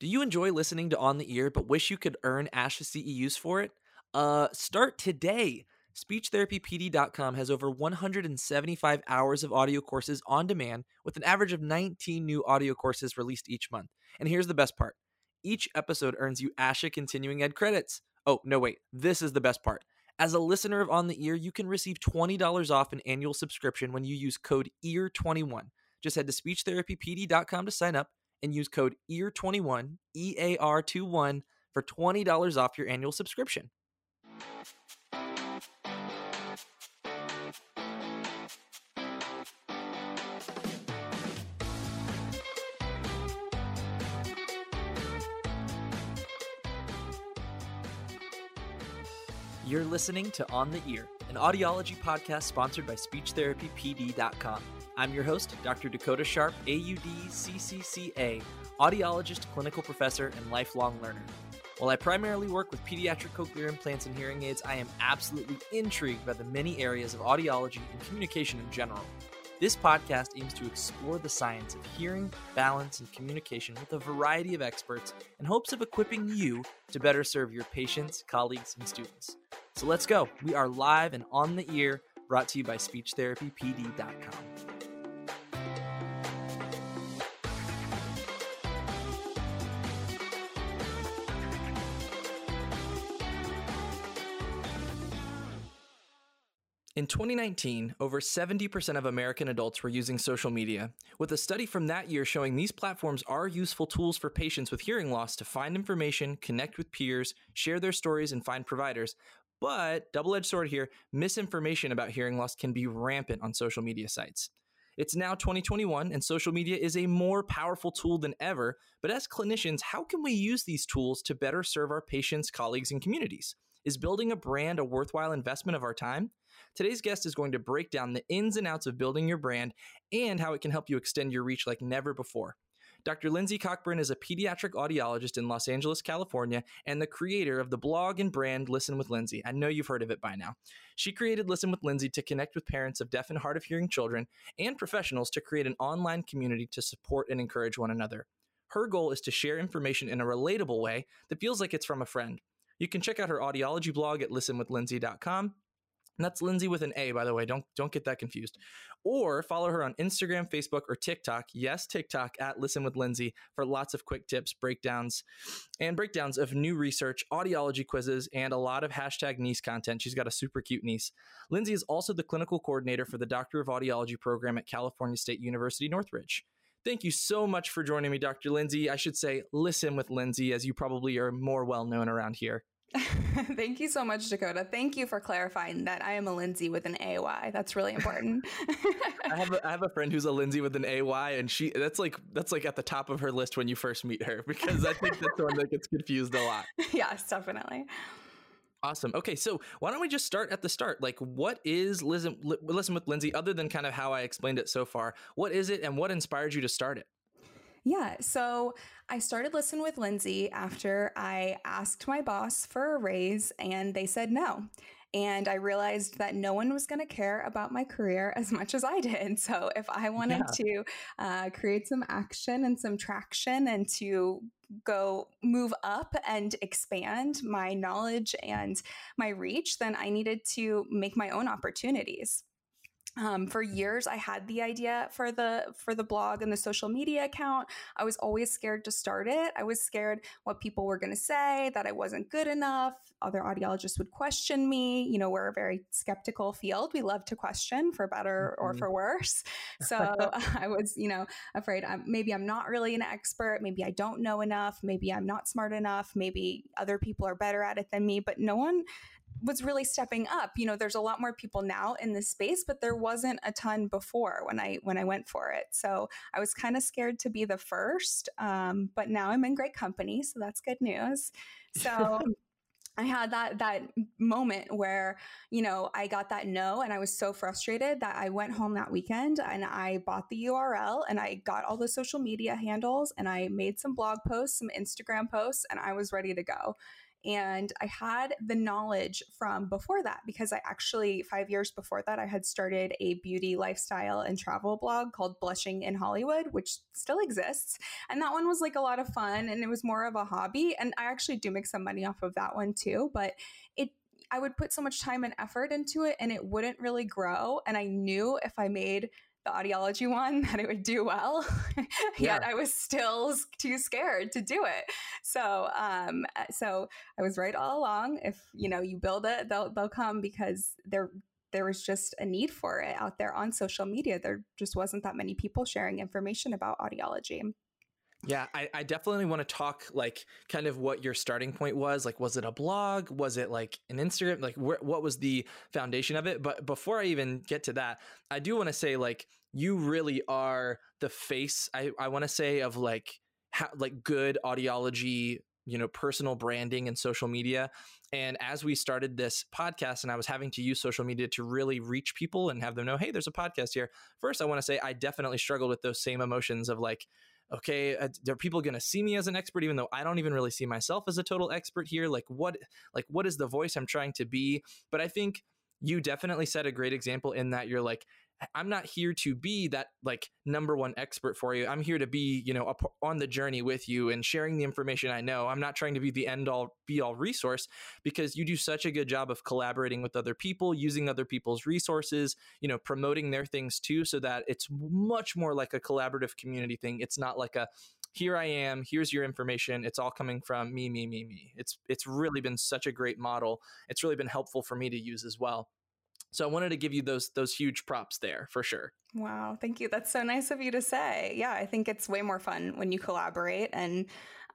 Do you enjoy listening to On the Ear but wish you could earn ASHA CEUs for it? Uh, start today. SpeechTherapyPD.com has over 175 hours of audio courses on demand with an average of 19 new audio courses released each month. And here's the best part each episode earns you ASHA Continuing Ed credits. Oh, no, wait, this is the best part. As a listener of On the Ear, you can receive $20 off an annual subscription when you use code EAR21. Just head to SpeechTherapyPD.com to sign up and use code EAR21, E A R 21 for $20 off your annual subscription. You're listening to On the Ear, an audiology podcast sponsored by SpeechTherapyPD.com. I'm your host, Dr. Dakota Sharp, AUD CCCA, audiologist, clinical professor, and lifelong learner. While I primarily work with pediatric cochlear implants and hearing aids, I am absolutely intrigued by the many areas of audiology and communication in general. This podcast aims to explore the science of hearing, balance, and communication with a variety of experts in hopes of equipping you to better serve your patients, colleagues, and students. So let's go. We are live and on the ear, brought to you by SpeechTherapyPD.com. In 2019, over 70% of American adults were using social media, with a study from that year showing these platforms are useful tools for patients with hearing loss to find information, connect with peers, share their stories, and find providers. But, double edged sword here, misinformation about hearing loss can be rampant on social media sites. It's now 2021, and social media is a more powerful tool than ever. But as clinicians, how can we use these tools to better serve our patients, colleagues, and communities? Is building a brand a worthwhile investment of our time? Today's guest is going to break down the ins and outs of building your brand and how it can help you extend your reach like never before. Dr. Lindsay Cockburn is a pediatric audiologist in Los Angeles, California, and the creator of the blog and brand Listen with Lindsay. I know you've heard of it by now. She created Listen with Lindsay to connect with parents of deaf and hard of hearing children and professionals to create an online community to support and encourage one another. Her goal is to share information in a relatable way that feels like it's from a friend. You can check out her audiology blog at listenwithlindsay.com and that's Lindsay with an A, by the way. Don't don't get that confused. Or follow her on Instagram, Facebook, or TikTok. Yes, TikTok at Listen with Lindsay for lots of quick tips, breakdowns, and breakdowns of new research, audiology quizzes, and a lot of hashtag niece content. She's got a super cute niece. Lindsay is also the clinical coordinator for the Doctor of Audiology program at California State University Northridge. Thank you so much for joining me, Dr. Lindsay. I should say, listen with Lindsay, as you probably are more well known around here. Thank you so much, Dakota. Thank you for clarifying that I am a Lindsay with an AY. That's really important. I have a, I have a friend who's a Lindsay with an AY, and she that's like that's like at the top of her list when you first meet her because I think that's the one that gets confused a lot. yes, definitely. Awesome. Okay, so why don't we just start at the start? Like, what is Listen, Listen with Lindsay, other than kind of how I explained it so far? What is it, and what inspired you to start it? Yeah, so I started listening with Lindsay after I asked my boss for a raise and they said no. And I realized that no one was going to care about my career as much as I did. So if I wanted yeah. to uh, create some action and some traction and to go move up and expand my knowledge and my reach, then I needed to make my own opportunities. Um, for years i had the idea for the for the blog and the social media account. I was always scared to start it. I was scared what people were going to say that i wasn't good enough. Other audiologists would question me. You know we're a very skeptical field. We love to question for better or mm-hmm. for worse. So i was you know afraid. I'm, maybe i'm not really an expert. Maybe i don't know enough. Maybe i'm not smart enough. Maybe other people are better at it than me. But no one was really stepping up. You know, there's a lot more people now in this space, but there wasn't a ton before when I when I went for it. So I was kind of scared to be the first, um, but now I'm in great company, so that's good news. So. I had that that moment where, you know, I got that no and I was so frustrated that I went home that weekend and I bought the URL and I got all the social media handles and I made some blog posts, some Instagram posts and I was ready to go. And I had the knowledge from before that because I actually, five years before that, I had started a beauty, lifestyle, and travel blog called Blushing in Hollywood, which still exists. And that one was like a lot of fun and it was more of a hobby. And I actually do make some money off of that one too. But it, I would put so much time and effort into it and it wouldn't really grow. And I knew if I made the audiology one that it would do well yet i was still too scared to do it so um uh, so i was right all along if you know you build it they'll they'll come because there there was just a need for it out there on social media there just wasn't that many people sharing information about audiology yeah, I, I, definitely want to talk like kind of what your starting point was. Like, was it a blog? Was it like an Instagram? Like, wh- what was the foundation of it? But before I even get to that, I do want to say like you really are the face. I, I want to say of like like good audiology, you know, personal branding and social media. And as we started this podcast, and I was having to use social media to really reach people and have them know, hey, there's a podcast here. First, I want to say I definitely struggled with those same emotions of like okay uh, are people going to see me as an expert even though i don't even really see myself as a total expert here like what like what is the voice i'm trying to be but i think you definitely set a great example in that you're like I'm not here to be that like number one expert for you. I'm here to be, you know, on the journey with you and sharing the information I know. I'm not trying to be the end all be all resource because you do such a good job of collaborating with other people, using other people's resources, you know, promoting their things too, so that it's much more like a collaborative community thing. It's not like a here I am, here's your information. It's all coming from me, me, me, me. It's it's really been such a great model. It's really been helpful for me to use as well. So I wanted to give you those those huge props there for sure. Wow, thank you. That's so nice of you to say. Yeah, I think it's way more fun when you collaborate and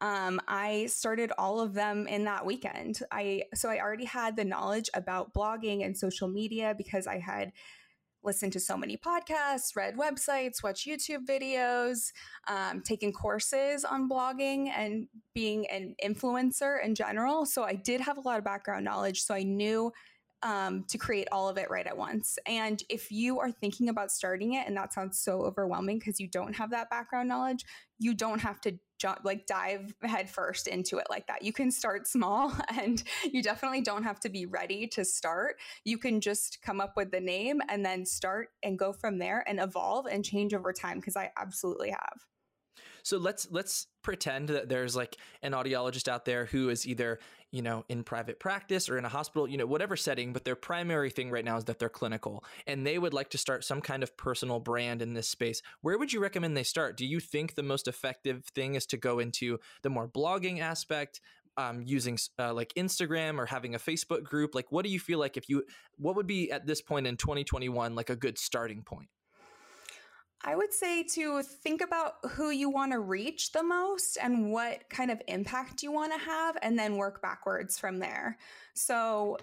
um, I started all of them in that weekend. I so I already had the knowledge about blogging and social media because I had listened to so many podcasts, read websites, watched YouTube videos, um, taken courses on blogging and being an influencer in general. So I did have a lot of background knowledge. So I knew um, to create all of it right at once. And if you are thinking about starting it and that sounds so overwhelming because you don't have that background knowledge, you don't have to jump, like dive headfirst into it like that. You can start small and you definitely don't have to be ready to start. You can just come up with the name and then start and go from there and evolve and change over time because I absolutely have. So let's let's pretend that there's like an audiologist out there who is either you know, in private practice or in a hospital, you know, whatever setting, but their primary thing right now is that they're clinical and they would like to start some kind of personal brand in this space. Where would you recommend they start? Do you think the most effective thing is to go into the more blogging aspect, um, using uh, like Instagram or having a Facebook group? Like, what do you feel like if you, what would be at this point in 2021 like a good starting point? I would say to think about who you want to reach the most and what kind of impact you want to have, and then work backwards from there. So,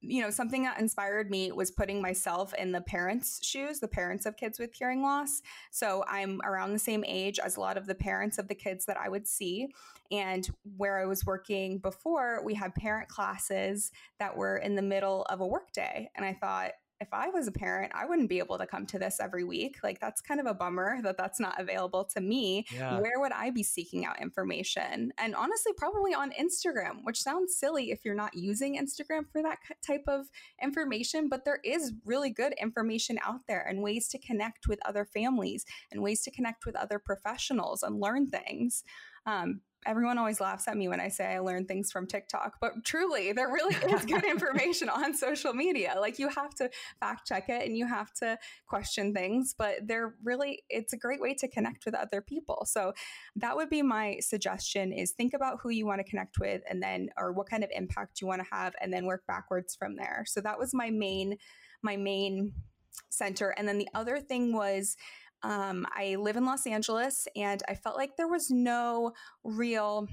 you know, something that inspired me was putting myself in the parents' shoes, the parents of kids with hearing loss. So, I'm around the same age as a lot of the parents of the kids that I would see. And where I was working before, we had parent classes that were in the middle of a workday. And I thought, if I was a parent, I wouldn't be able to come to this every week. Like, that's kind of a bummer that that's not available to me. Yeah. Where would I be seeking out information? And honestly, probably on Instagram, which sounds silly if you're not using Instagram for that type of information, but there is really good information out there and ways to connect with other families and ways to connect with other professionals and learn things. Um, everyone always laughs at me when I say I learn things from TikTok, but truly, there really is good information on social media. Like you have to fact check it and you have to question things, but they're really it's a great way to connect with other people. So that would be my suggestion is think about who you want to connect with and then or what kind of impact you want to have and then work backwards from there. So that was my main my main center. And then the other thing was um, I live in Los Angeles, and I felt like there was no real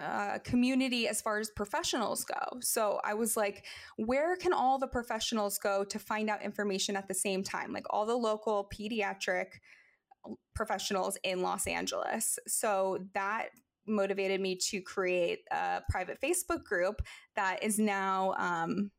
uh, community as far as professionals go. So I was like, where can all the professionals go to find out information at the same time? Like all the local pediatric professionals in Los Angeles. So that motivated me to create a private Facebook group that is now um,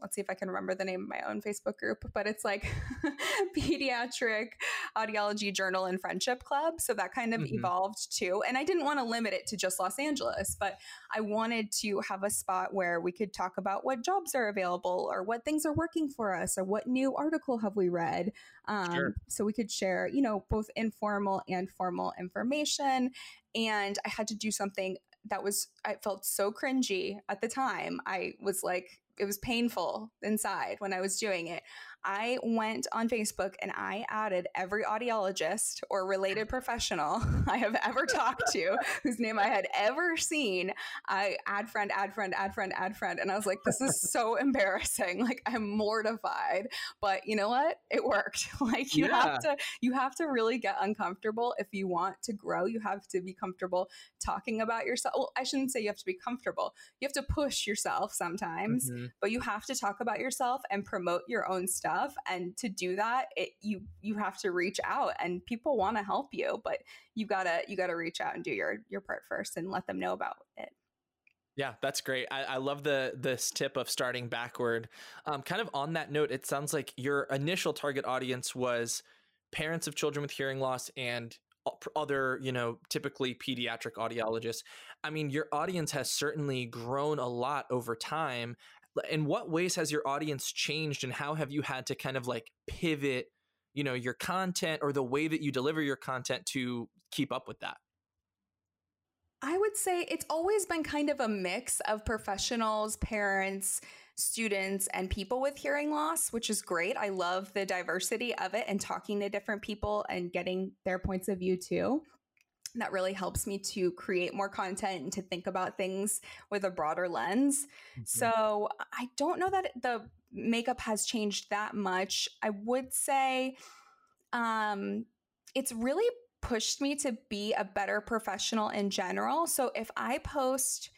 let's see if I can remember the name of my own Facebook group, but it's like Pediatric Audiology Journal and Friendship Club. So that kind of mm-hmm. evolved too. And I didn't want to limit it to just Los Angeles, but I wanted to have a spot where we could talk about what jobs are available or what things are working for us or what new article have we read. Um, sure. So we could share, you know, both informal and formal information. And I had to do something that was I felt so cringy at the time. I was like it was painful inside when I was doing it. I went on Facebook and I added every audiologist or related professional I have ever talked to, whose name I had ever seen. I add friend, add friend, add friend, add friend. And I was like, this is so embarrassing. Like I'm mortified. But you know what? It worked. Like you yeah. have to you have to really get uncomfortable if you want to grow. You have to be comfortable talking about yourself. Well, I shouldn't say you have to be comfortable. You have to push yourself sometimes, mm-hmm. but you have to talk about yourself and promote your own stuff stuff and to do that it, you you have to reach out and people want to help you but you gotta you gotta reach out and do your your part first and let them know about it yeah, that's great. I, I, love the this tip of starting backward. Um, kind of on that note, it sounds like your initial target audience was parents of children with hearing loss and other, you know, typically pediatric audiologists. I mean, your audience has certainly grown a lot over time in what ways has your audience changed and how have you had to kind of like pivot you know your content or the way that you deliver your content to keep up with that I would say it's always been kind of a mix of professionals, parents, students, and people with hearing loss, which is great. I love the diversity of it and talking to different people and getting their points of view too that really helps me to create more content and to think about things with a broader lens. Mm-hmm. So I don't know that the makeup has changed that much. I would say um, it's really pushed me to be a better professional in general. So if I post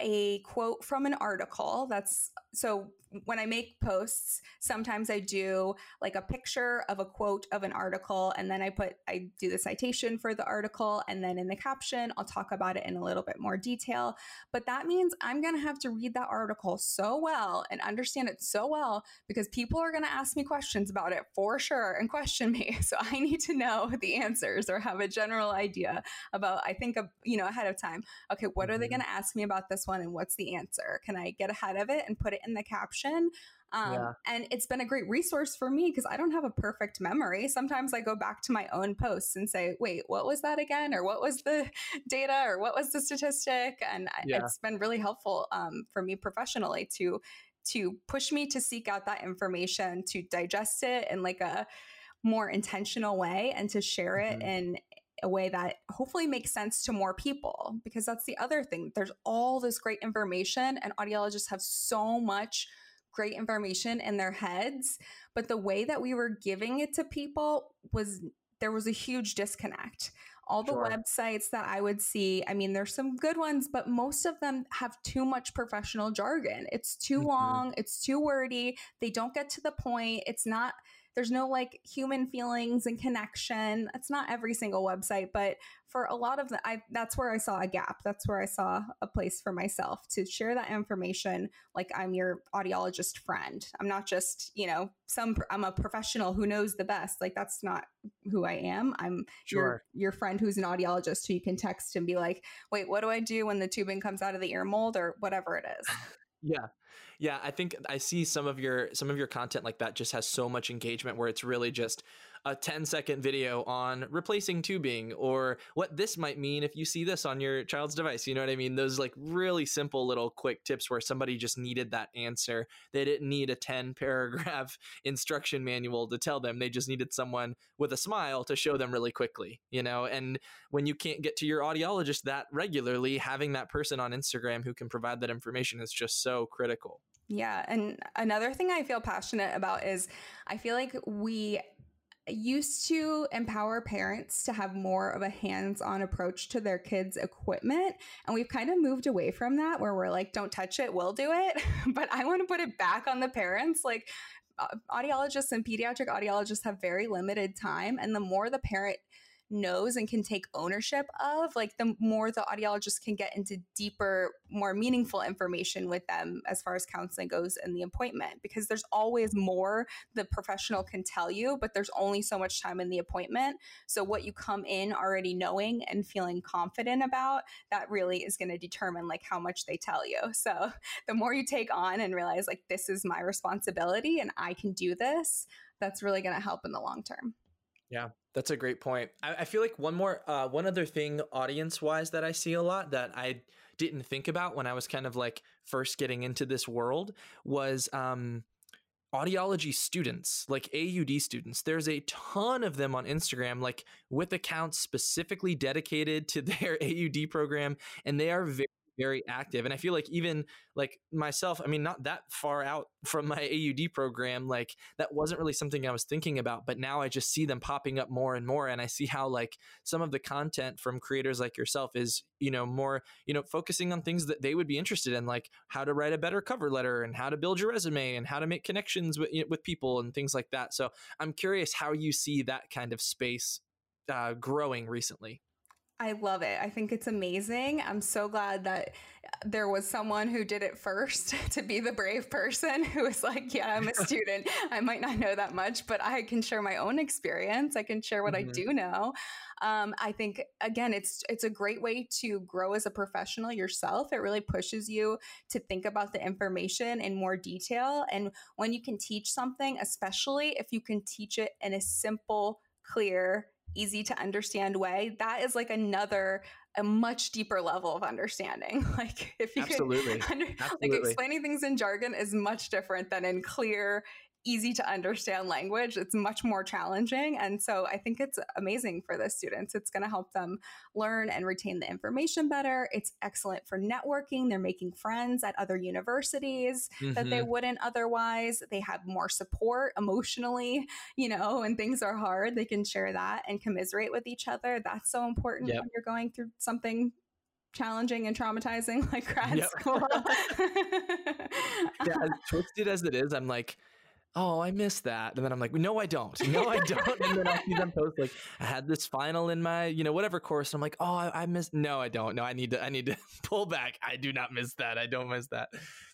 a quote from an article that's so when I make posts, sometimes I do like a picture of a quote of an article, and then I put, I do the citation for the article, and then in the caption, I'll talk about it in a little bit more detail. But that means I'm going to have to read that article so well and understand it so well because people are going to ask me questions about it for sure and question me. So I need to know the answers or have a general idea about, I think, of, you know, ahead of time. Okay, what are they mm-hmm. going to ask me about this one, and what's the answer? Can I get ahead of it and put it in the caption? Um, yeah. And it's been a great resource for me because I don't have a perfect memory. Sometimes I go back to my own posts and say, wait, what was that again? Or what was the data? Or what was the statistic? And yeah. it's been really helpful um, for me professionally to to push me to seek out that information, to digest it in like a more intentional way and to share it mm-hmm. in a way that hopefully makes sense to more people because that's the other thing there's all this great information and audiologists have so much great information in their heads but the way that we were giving it to people was there was a huge disconnect all the sure. websites that I would see, I mean, there's some good ones, but most of them have too much professional jargon. It's too mm-hmm. long, it's too wordy, they don't get to the point. It's not there's no like human feelings and connection. It's not every single website, but for a lot of the, I, that's where I saw a gap. That's where I saw a place for myself to share that information. Like I'm your audiologist friend. I'm not just, you know, some, I'm a professional who knows the best. Like that's not who I am. I'm sure. your, your friend who's an audiologist who you can text and be like, wait, what do I do when the tubing comes out of the ear mold or whatever it is? Yeah. Yeah, I think I see some of your some of your content like that just has so much engagement where it's really just a 10 second video on replacing tubing or what this might mean if you see this on your child's device. You know what I mean? Those like really simple little quick tips where somebody just needed that answer. They didn't need a 10 paragraph instruction manual to tell them. They just needed someone with a smile to show them really quickly, you know? And when you can't get to your audiologist that regularly, having that person on Instagram who can provide that information is just so critical. Yeah. And another thing I feel passionate about is I feel like we used to empower parents to have more of a hands-on approach to their kids equipment and we've kind of moved away from that where we're like don't touch it we'll do it but i want to put it back on the parents like uh, audiologists and pediatric audiologists have very limited time and the more the parent knows and can take ownership of, like the more the audiologist can get into deeper, more meaningful information with them as far as counseling goes in the appointment. Because there's always more the professional can tell you, but there's only so much time in the appointment. So what you come in already knowing and feeling confident about, that really is going to determine like how much they tell you. So the more you take on and realize like this is my responsibility and I can do this, that's really going to help in the long term. Yeah, that's a great point. I, I feel like one more, uh, one other thing audience wise that I see a lot that I didn't think about when I was kind of like first getting into this world was um, audiology students, like AUD students. There's a ton of them on Instagram, like with accounts specifically dedicated to their AUD program, and they are very very active. And I feel like even like myself, I mean, not that far out from my AUD program, like that wasn't really something I was thinking about, but now I just see them popping up more and more. And I see how like some of the content from creators like yourself is, you know, more, you know, focusing on things that they would be interested in, like how to write a better cover letter and how to build your resume and how to make connections with, with people and things like that. So I'm curious how you see that kind of space uh, growing recently. I love it. I think it's amazing. I'm so glad that there was someone who did it first to be the brave person who was like, Yeah, I'm a student. I might not know that much, but I can share my own experience. I can share what mm-hmm. I do know. Um, I think again, it's it's a great way to grow as a professional yourself. It really pushes you to think about the information in more detail. And when you can teach something, especially if you can teach it in a simple, clear, easy to understand way, that is like another a much deeper level of understanding. Like if you Absolutely. Can under, Absolutely. like explaining things in jargon is much different than in clear, easy to understand language. It's much more challenging. And so I think it's amazing for the students. It's going to help them learn and retain the information better. It's excellent for networking. They're making friends at other universities mm-hmm. that they mm-hmm. wouldn't otherwise. They have more support emotionally, you know, when things are hard, they can share that and commiserate with each other. That's so important yep. when you're going through something challenging and traumatizing like grad yep. school. yeah, as twisted as it is, I'm like, oh, I missed that. And then I'm like, no, I don't. No, I don't. and then I see them post like, I had this final in my, you know, whatever course. And I'm like, oh, I, I missed. No, I don't. No, I need to, I need to pull back. I do not miss that. I don't miss that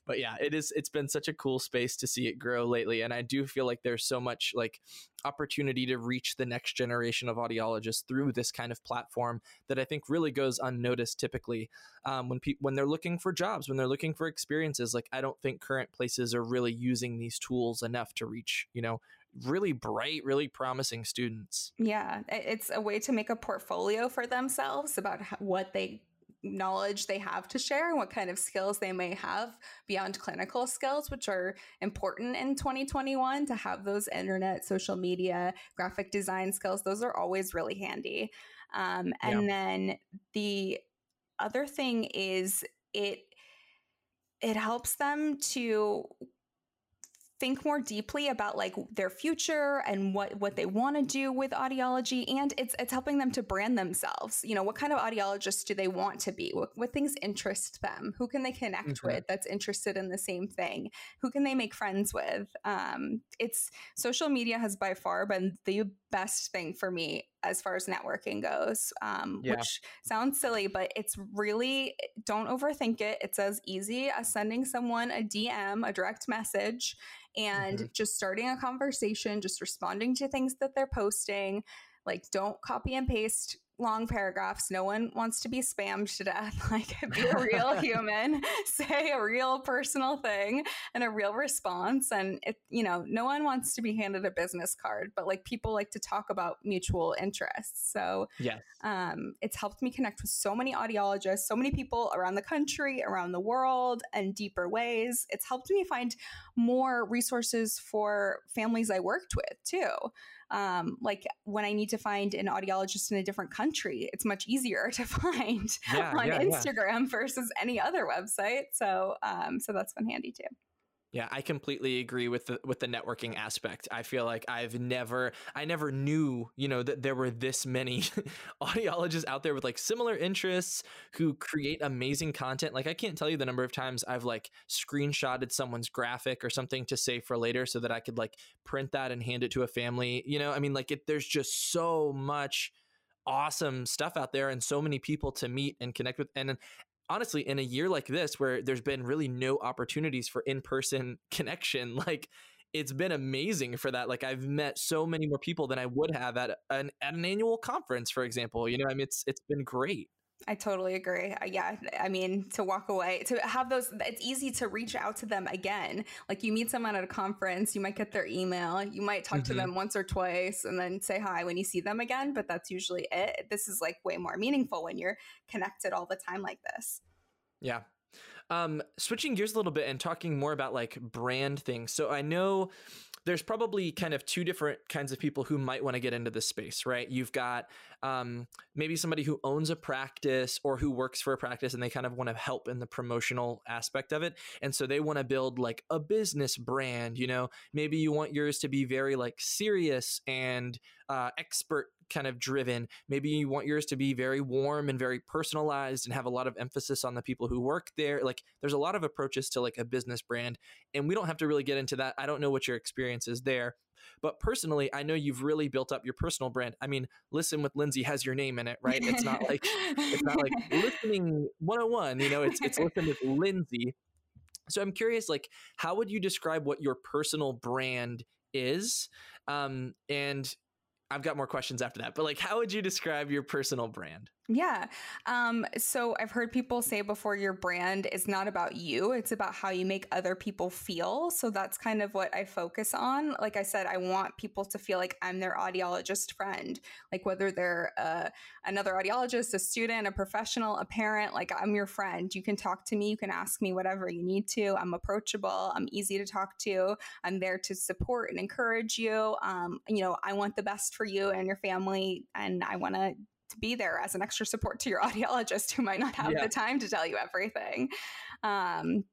but yeah, it is. It's been such a cool space to see it grow lately, and I do feel like there's so much like opportunity to reach the next generation of audiologists through this kind of platform that I think really goes unnoticed typically um, when people when they're looking for jobs, when they're looking for experiences. Like I don't think current places are really using these tools enough to reach you know really bright, really promising students. Yeah, it's a way to make a portfolio for themselves about what they knowledge they have to share and what kind of skills they may have beyond clinical skills, which are important in 2021 to have those internet, social media, graphic design skills. Those are always really handy. Um, and yeah. then the other thing is it it helps them to think more deeply about like their future and what what they want to do with audiology and it's it's helping them to brand themselves. You know what kind of audiologists do they want to be? What, what things interest them? Who can they connect mm-hmm. with that's interested in the same thing? Who can they make friends with? Um, it's social media has by far been the best thing for me as far as networking goes, um, yeah. which sounds silly, but it's really don't overthink it. It's as easy as sending someone a DM, a direct message, and mm-hmm. just starting a conversation, just responding to things that they're posting. Like, don't copy and paste long paragraphs. No one wants to be spammed to death. Like, be a real human, say a real personal thing and a real response. And it, you know, no one wants to be handed a business card, but like people like to talk about mutual interests. So, yeah, um, it's helped me connect with so many audiologists, so many people around the country, around the world, and deeper ways. It's helped me find more resources for families I worked with too. Um, like when I need to find an audiologist in a different country, it's much easier to find yeah, on yeah, Instagram yeah. versus any other website. So, um, so that's been handy too. Yeah, I completely agree with the with the networking aspect. I feel like I've never I never knew, you know, that there were this many audiologists out there with like similar interests who create amazing content. Like I can't tell you the number of times I've like screenshotted someone's graphic or something to save for later so that I could like print that and hand it to a family. You know, I mean like it there's just so much awesome stuff out there and so many people to meet and connect with. And honestly, in a year like this, where there's been really no opportunities for in person connection, like it's been amazing for that. Like I've met so many more people than I would have at an at an annual conference, for example. You know, I mean, it's it's been great. I totally agree. Uh, yeah. I mean, to walk away, to have those, it's easy to reach out to them again. Like you meet someone at a conference, you might get their email, you might talk mm-hmm. to them once or twice and then say hi when you see them again, but that's usually it. This is like way more meaningful when you're connected all the time like this. Yeah. Um, switching gears a little bit and talking more about like brand things. So I know there's probably kind of two different kinds of people who might want to get into this space, right? You've got um, maybe somebody who owns a practice or who works for a practice and they kind of want to help in the promotional aspect of it. And so they want to build like a business brand, you know, maybe you want yours to be very like serious and uh, expert kind of driven. Maybe you want yours to be very warm and very personalized and have a lot of emphasis on the people who work there. Like there's a lot of approaches to like a business brand and we don't have to really get into that. I don't know what your experience is there. But personally, I know you've really built up your personal brand. I mean, listen with Lindsay has your name in it, right? It's not like it's not like listening 101, you know, it's it's listen with Lindsay. So I'm curious, like, how would you describe what your personal brand is? Um, and I've got more questions after that, but like, how would you describe your personal brand? Yeah. Um, so I've heard people say before your brand is not about you, it's about how you make other people feel. So that's kind of what I focus on. Like I said, I want people to feel like I'm their audiologist friend, like whether they're uh, another audiologist, a student, a professional, a parent, like I'm your friend. You can talk to me, you can ask me whatever you need to. I'm approachable, I'm easy to talk to, I'm there to support and encourage you. Um, you know, I want the best for you and your family, and I want to to be there as an extra support to your audiologist who might not have yeah. the time to tell you everything. Um,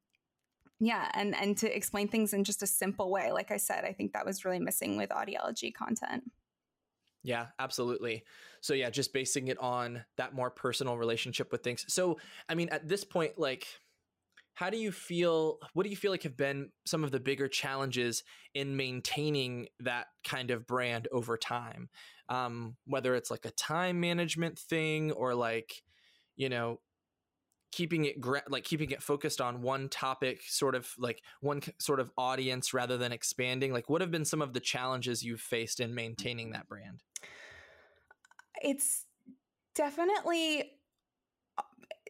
yeah, and and to explain things in just a simple way. Like I said, I think that was really missing with audiology content. Yeah, absolutely. So yeah, just basing it on that more personal relationship with things. So I mean, at this point, like how do you feel what do you feel like have been some of the bigger challenges in maintaining that kind of brand over time um, whether it's like a time management thing or like you know keeping it gra- like keeping it focused on one topic sort of like one sort of audience rather than expanding like what have been some of the challenges you've faced in maintaining that brand? It's definitely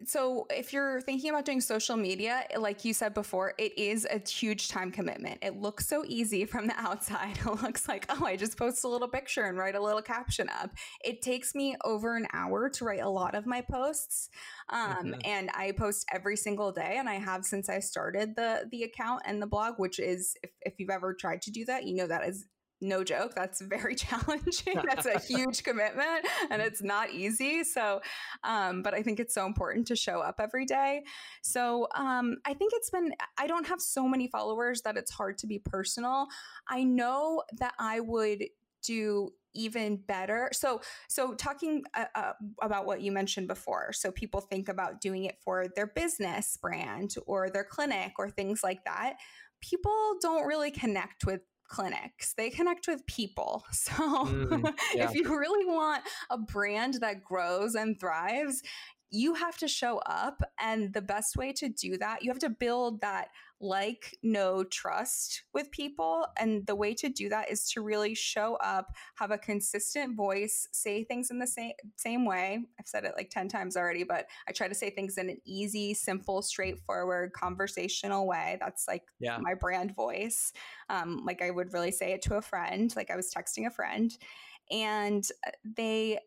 so if you're thinking about doing social media, like you said before, it is a huge time commitment. It looks so easy from the outside. It looks like, oh, I just post a little picture and write a little caption up. It takes me over an hour to write a lot of my posts. Um, mm-hmm. and I post every single day and I have since I started the the account and the blog, which is if, if you've ever tried to do that, you know that is no joke that's very challenging that's a huge commitment and it's not easy so um, but i think it's so important to show up every day. So um, i think it's been i don't have so many followers that it's hard to be personal. I know that i would do even better so so talking uh, uh, about what you mentioned before so people think about doing it for their business brand or their clinic or things like that people don't really connect with clinics. They connect with people. So mm, yeah. if you really want a brand that grows and thrives, you have to show up. And the best way to do that, you have to build that like, no trust with people. And the way to do that is to really show up, have a consistent voice, say things in the same same way. I've said it like 10 times already, but I try to say things in an easy, simple, straightforward, conversational way. That's like yeah. my brand voice. Um, like I would really say it to a friend, like I was texting a friend. And uh, they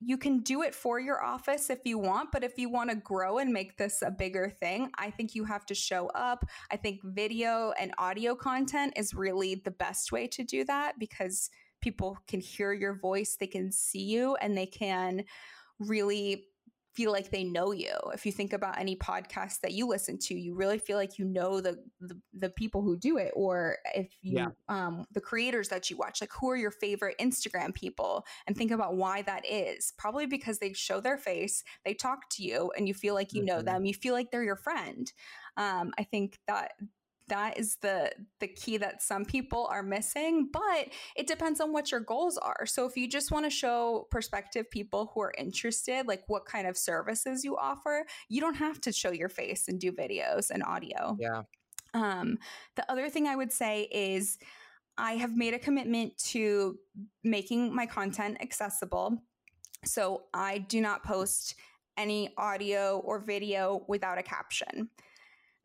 you can do it for your office if you want, but if you want to grow and make this a bigger thing, I think you have to show up. I think video and audio content is really the best way to do that because people can hear your voice, they can see you, and they can really feel like they know you. If you think about any podcast that you listen to, you really feel like you know the the, the people who do it or if you yeah. um the creators that you watch, like who are your favorite Instagram people and think about why that is. Probably because they show their face, they talk to you and you feel like you mm-hmm. know them, you feel like they're your friend. Um I think that that is the the key that some people are missing but it depends on what your goals are. So if you just want to show prospective people who are interested like what kind of services you offer you don't have to show your face and do videos and audio. Yeah. Um the other thing i would say is i have made a commitment to making my content accessible. So i do not post any audio or video without a caption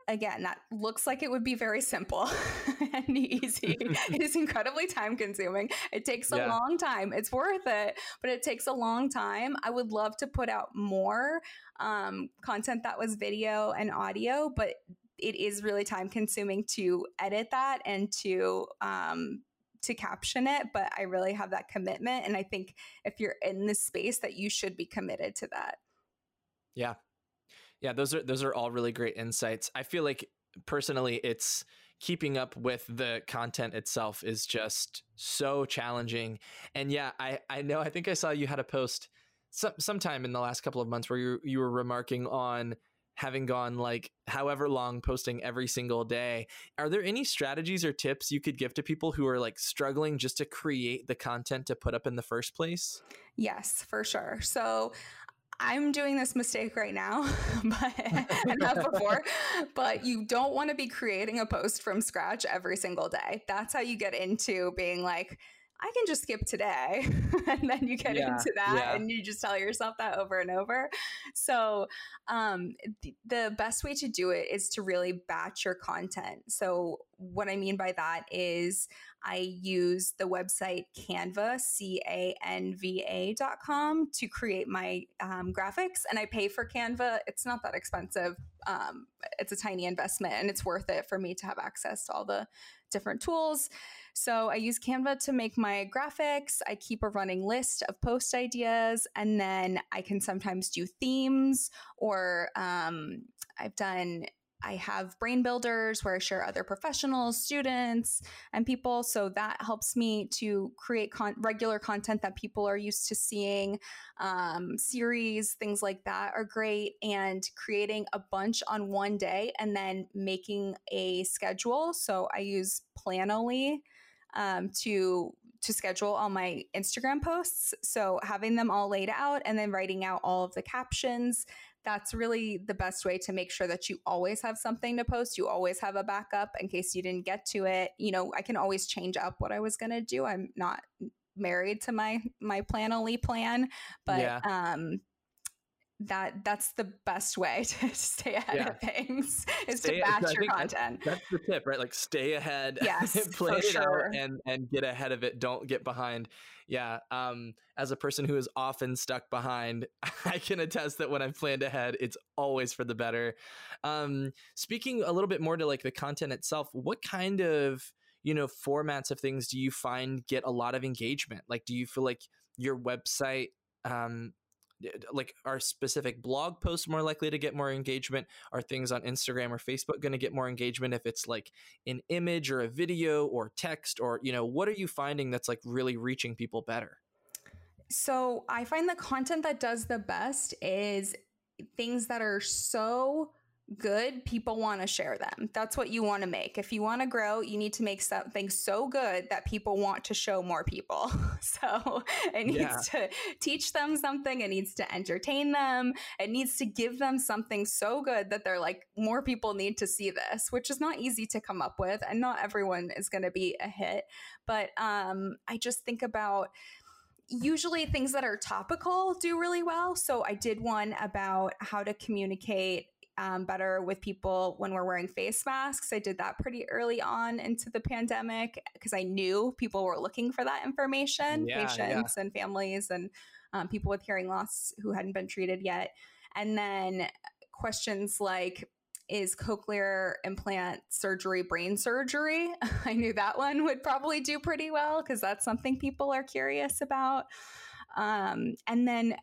again, that looks like it would be very simple and easy. it is incredibly time consuming. It takes a yeah. long time. It's worth it, but it takes a long time. I would love to put out more um, content that was video and audio, but it is really time consuming to edit that and to um, to caption it but i really have that commitment and i think if you're in this space that you should be committed to that yeah yeah, those are those are all really great insights. I feel like personally it's keeping up with the content itself is just so challenging. And yeah, I I know I think I saw you had a post some sometime in the last couple of months where you you were remarking on having gone like however long posting every single day. Are there any strategies or tips you could give to people who are like struggling just to create the content to put up in the first place? Yes, for sure. So I'm doing this mistake right now, but and have before, but you don't want to be creating a post from scratch every single day. That's how you get into being like, I can just skip today. and then you get yeah, into that yeah. and you just tell yourself that over and over. So, um, th- the best way to do it is to really batch your content. So, what I mean by that is I use the website Canva, C A N V A.com to create my um, graphics. And I pay for Canva. It's not that expensive. Um, it's a tiny investment and it's worth it for me to have access to all the different tools. So I use Canva to make my graphics. I keep a running list of post ideas, and then I can sometimes do themes or um, I've done I have brain builders where I share other professionals, students, and people. So that helps me to create con- regular content that people are used to seeing. Um, series, things like that are great. And creating a bunch on one day and then making a schedule. So I use Planoly um, to to schedule all my Instagram posts. So having them all laid out and then writing out all of the captions that's really the best way to make sure that you always have something to post. You always have a backup in case you didn't get to it. You know, I can always change up what I was going to do. I'm not married to my my Planoly plan, but yeah. um that that's the best way to stay ahead yeah. of things is stay, to batch your content. That's, that's, the tip, right? Like stay ahead, yes, plan it sure. out and and get ahead of it. Don't get behind. Yeah. Um, as a person who is often stuck behind, I can attest that when I've planned ahead, it's always for the better. Um, speaking a little bit more to like the content itself, what kind of you know formats of things do you find get a lot of engagement? Like, do you feel like your website um, like are specific blog posts more likely to get more engagement? Are things on instagram or facebook going to get more engagement if it's like an image or a video or text or you know what are you finding that's like really reaching people better? So i find the content that does the best is things that are so good, people want to share them. That's what you want to make. If you want to grow, you need to make something so good that people want to show more people. so it needs yeah. to teach them something, it needs to entertain them, it needs to give them something so good that they're like, more people need to see this, which is not easy to come up with. And not everyone is going to be a hit. But um, I just think about, usually things that are topical do really well. So I did one about how to communicate um, better with people when we're wearing face masks. I did that pretty early on into the pandemic because I knew people were looking for that information, yeah, patients yeah. and families and um, people with hearing loss who hadn't been treated yet. And then questions like, is cochlear implant surgery brain surgery? I knew that one would probably do pretty well because that's something people are curious about. Um, and then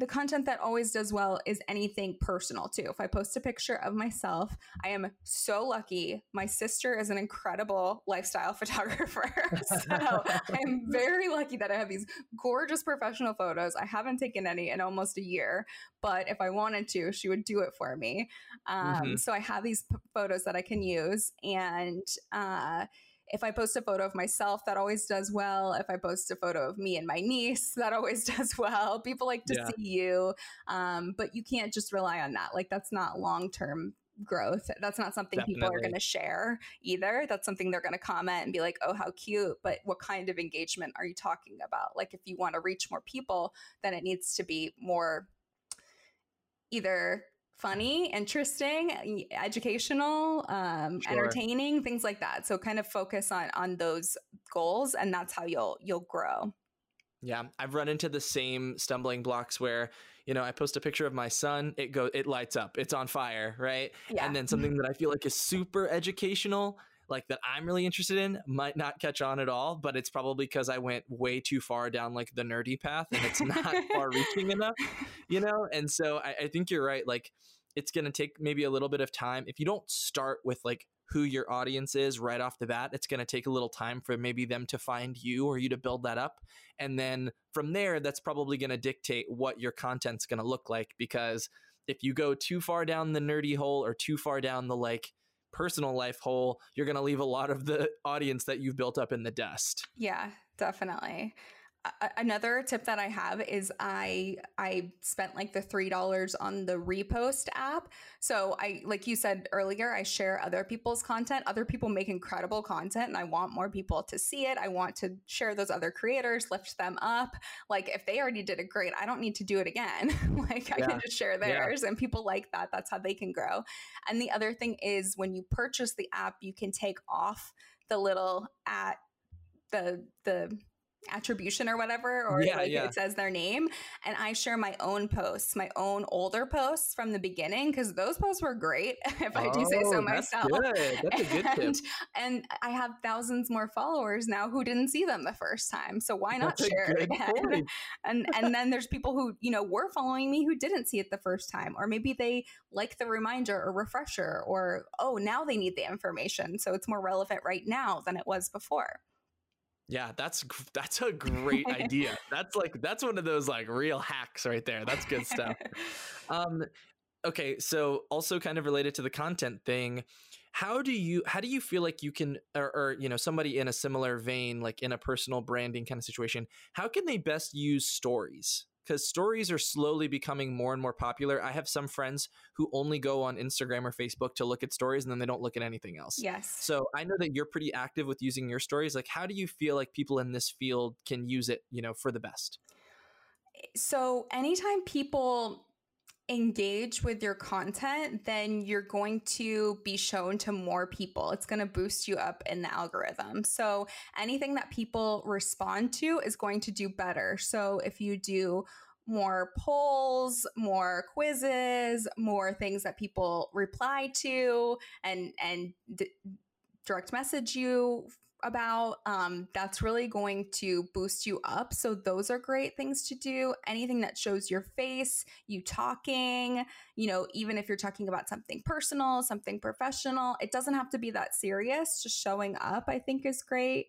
the content that always does well is anything personal too. If I post a picture of myself, I am so lucky. My sister is an incredible lifestyle photographer. so I'm very lucky that I have these gorgeous professional photos. I haven't taken any in almost a year, but if I wanted to, she would do it for me. Um, mm-hmm. So I have these p- photos that I can use. And, uh, if I post a photo of myself, that always does well. If I post a photo of me and my niece, that always does well. People like to yeah. see you, um, but you can't just rely on that. Like that's not long term growth. That's not something Definitely. people are going to share either. That's something they're going to comment and be like, "Oh, how cute!" But what kind of engagement are you talking about? Like, if you want to reach more people, then it needs to be more either funny, interesting, educational, um, sure. entertaining, things like that. So kind of focus on on those goals, and that's how you'll you'll grow. Yeah, I've run into the same stumbling blocks where you know I post a picture of my son, it go it lights up, it's on fire, right? Yeah. And then something that I feel like is super educational like that I'm really interested in might not catch on at all, but it's probably because I went way too far down like the nerdy path and it's not far reaching enough, you know? And so I, I think you're right. Like it's going to take maybe a little bit of time. If you don't start with like who your audience is right off the bat, it's going to take a little time for maybe them to find you or you to build that up. And then from there, that's probably going to dictate what your content's going to look like because if you go too far down the nerdy hole or too far down the like personal life hole, you're going to leave a lot of the audience that you've built up in the dust. Yeah, definitely another tip that I have is I I spent like the three dollars on the repost app. So I like you said earlier, I share other people's content. Other people make incredible content, and I want more people to see it. I want to share those other creators, lift them up. Like if they already did it great, I don't need to do it again. like yeah. I can just share theirs, yeah. and people like that. That's how they can grow. And the other thing is when you purchase the app, you can take off the little at the the attribution or whatever, or yeah, like yeah. it says their name. And I share my own posts, my own older posts from the beginning, because those posts were great, if I do say so oh, myself. That's, that's a good and, tip. And I have thousands more followers now who didn't see them the first time. So why not that's share it again? and and then there's people who, you know, were following me who didn't see it the first time. Or maybe they like the reminder or refresher, or oh, now they need the information. So it's more relevant right now than it was before. Yeah, that's that's a great idea. That's like that's one of those like real hacks right there. That's good stuff. um okay, so also kind of related to the content thing, how do you how do you feel like you can or, or you know somebody in a similar vein like in a personal branding kind of situation, how can they best use stories? Because stories are slowly becoming more and more popular. I have some friends who only go on Instagram or Facebook to look at stories and then they don't look at anything else. Yes. So I know that you're pretty active with using your stories. Like, how do you feel like people in this field can use it, you know, for the best? So anytime people engage with your content, then you're going to be shown to more people. It's going to boost you up in the algorithm. So anything that people respond to is going to do better. So if you do more polls, more quizzes, more things that people reply to and and d- direct message you about um, that's really going to boost you up. So those are great things to do. Anything that shows your face you talking you know even if you're talking about something personal something professional it doesn't have to be that serious. Just showing up i think is great.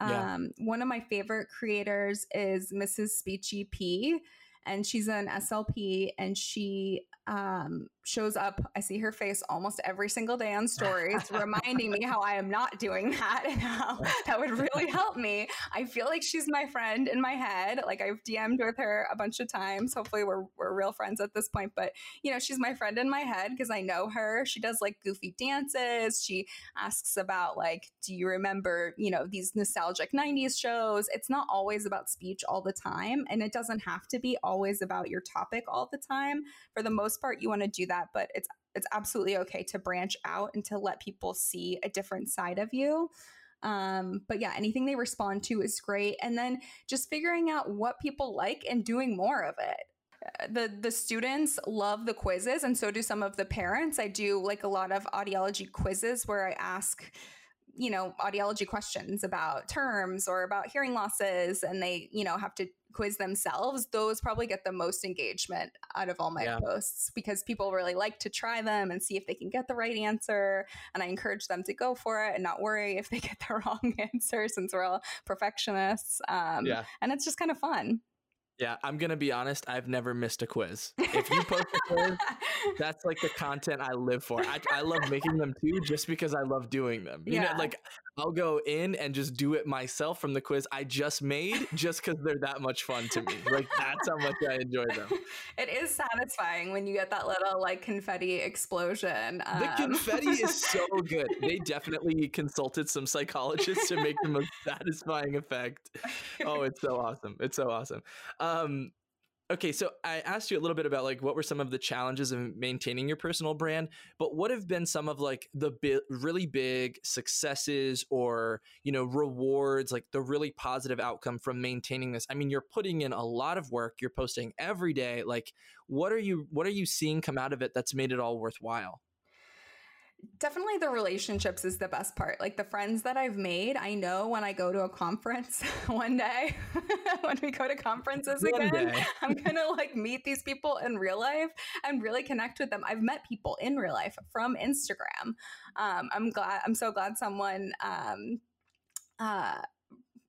Yeah. um, one of my favorite creators is mrs speechie p and she's an slp and she um, shows up. I see her face almost every single day on stories, reminding me how I am not doing that and how that would really help me. I feel like she's my friend in my head. Like I've DM'd with her a bunch of times. Hopefully we're, we're real friends at this point, but you know, she's my friend in my head because I know her. She does like goofy dances. She asks about like, do you remember, you know, these nostalgic 90s shows? It's not always about speech all the time. And it doesn't have to be always about your topic all the time. For the most part, you want to do that, but it's it's absolutely okay to branch out and to let people see a different side of you. Um, but yeah, anything they respond to is great. And then just figuring out what people like and doing more of it uh, the the students love the quizzes and so do some of the parents i do like a lot of audiology quizzes where i ask you know audiology questions about terms or about hearing losses and they you know have to quiz themselves, those probably get the most engagement out of all my yeah. posts because people really like to try them and see if they can get the right answer. And I encourage them to go for it and not worry if they get the wrong answer since we're all perfectionists. Um, yeah. And it's just kind of fun. Yeah, I'm gonna be honest. I've never missed a quiz. If you post a quiz, that's like the content I live for. I, I love making them too, just because I love doing them. You yeah. know, like I'll go in and just do it myself from the quiz I just made, just because they're that much fun to me. Like that's how much I enjoy them. It is satisfying when you get that little like confetti explosion. Um. The confetti is so good. They definitely consulted some psychologists to make the most satisfying effect. Oh, it's so awesome! It's so awesome. Um, Um, okay so i asked you a little bit about like what were some of the challenges of maintaining your personal brand but what have been some of like the bi- really big successes or you know rewards like the really positive outcome from maintaining this? I mean you're putting in a lot of work you're posting every day like what are you what are you seeing come out of it that's made it all worthwhile Definitely the relationships is the best part. Like the friends that I've made, I know when I go to a conference one day, when we go to conferences one again, day. I'm going to like meet these people in real life and really connect with them. I've met people in real life from Instagram. Um, I'm glad, I'm so glad someone, um, uh,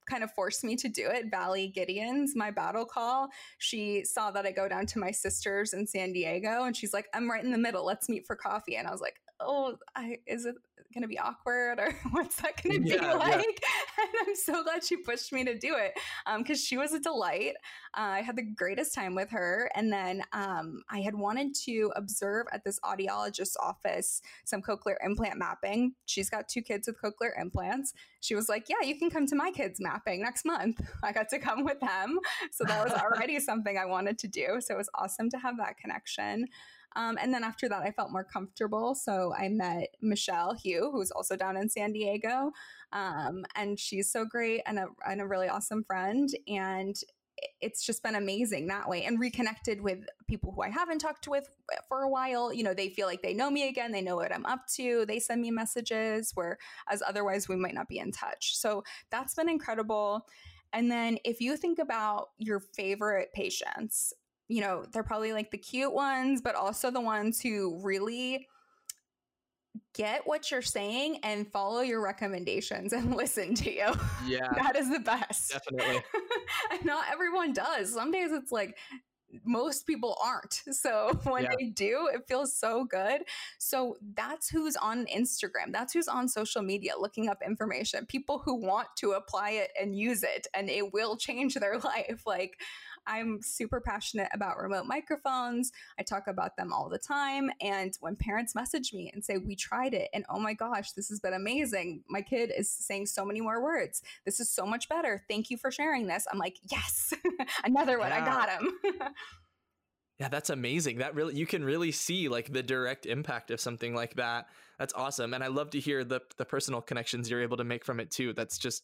kind of forced me to do it. Valley Gideons, my battle call, she saw that I go down to my sister's in San Diego and she's like, I'm right in the middle. Let's meet for coffee. And I was like, oh, I, is it going to be awkward or what's that going to be yeah, like? Yeah. And I'm so glad she pushed me to do it because um, she was a delight. Uh, I had the greatest time with her. And then um, I had wanted to observe at this audiologist's office some cochlear implant mapping. She's got two kids with cochlear implants. She was like, Yeah, you can come to my kids' mapping next month. I got to come with them. So that was already something I wanted to do. So it was awesome to have that connection. Um, and then after that, I felt more comfortable. So I met Michelle Hugh, who's also down in San Diego. Um, and she's so great and a, and a really awesome friend. And it's just been amazing that way and reconnected with people who I haven't talked with for a while. You know, they feel like they know me again. They know what I'm up to. They send me messages where as otherwise we might not be in touch. So that's been incredible. And then if you think about your favorite patients, you know, they're probably like the cute ones, but also the ones who really get what you're saying and follow your recommendations and listen to you. Yeah. that is the best. Definitely. and not everyone does. Some days it's like most people aren't. So when yeah. they do, it feels so good. So that's who's on Instagram. That's who's on social media looking up information. People who want to apply it and use it and it will change their life. Like I'm super passionate about remote microphones. I talk about them all the time. And when parents message me and say, We tried it, and oh my gosh, this has been amazing. My kid is saying so many more words. This is so much better. Thank you for sharing this. I'm like, Yes, another one. Yeah. I got him. yeah, that's amazing. That really, you can really see like the direct impact of something like that. That's awesome. And I love to hear the, the personal connections you're able to make from it too. That's just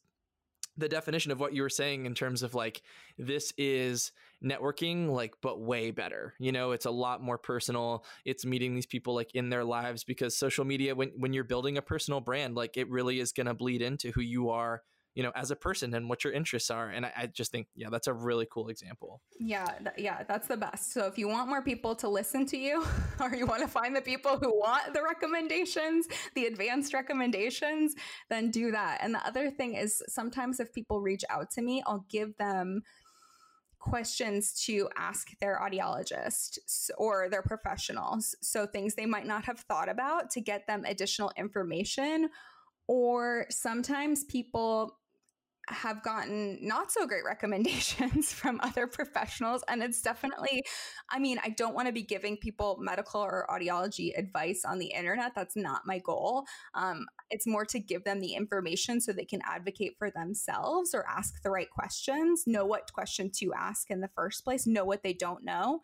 the definition of what you were saying in terms of like this is networking like but way better. You know it's a lot more personal. It's meeting these people like in their lives because social media when when you're building a personal brand like it really is going to bleed into who you are you know as a person and what your interests are and I, I just think yeah that's a really cool example yeah th- yeah that's the best so if you want more people to listen to you or you want to find the people who want the recommendations the advanced recommendations then do that and the other thing is sometimes if people reach out to me i'll give them questions to ask their audiologist or their professionals. So, things they might not have thought about to get them additional information. Or sometimes people have gotten not so great recommendations from other professionals. And it's definitely, I mean, I don't want to be giving people medical or audiology advice on the internet. That's not my goal. Um, it's more to give them the information so they can advocate for themselves or ask the right questions, know what question to ask in the first place, know what they don't know.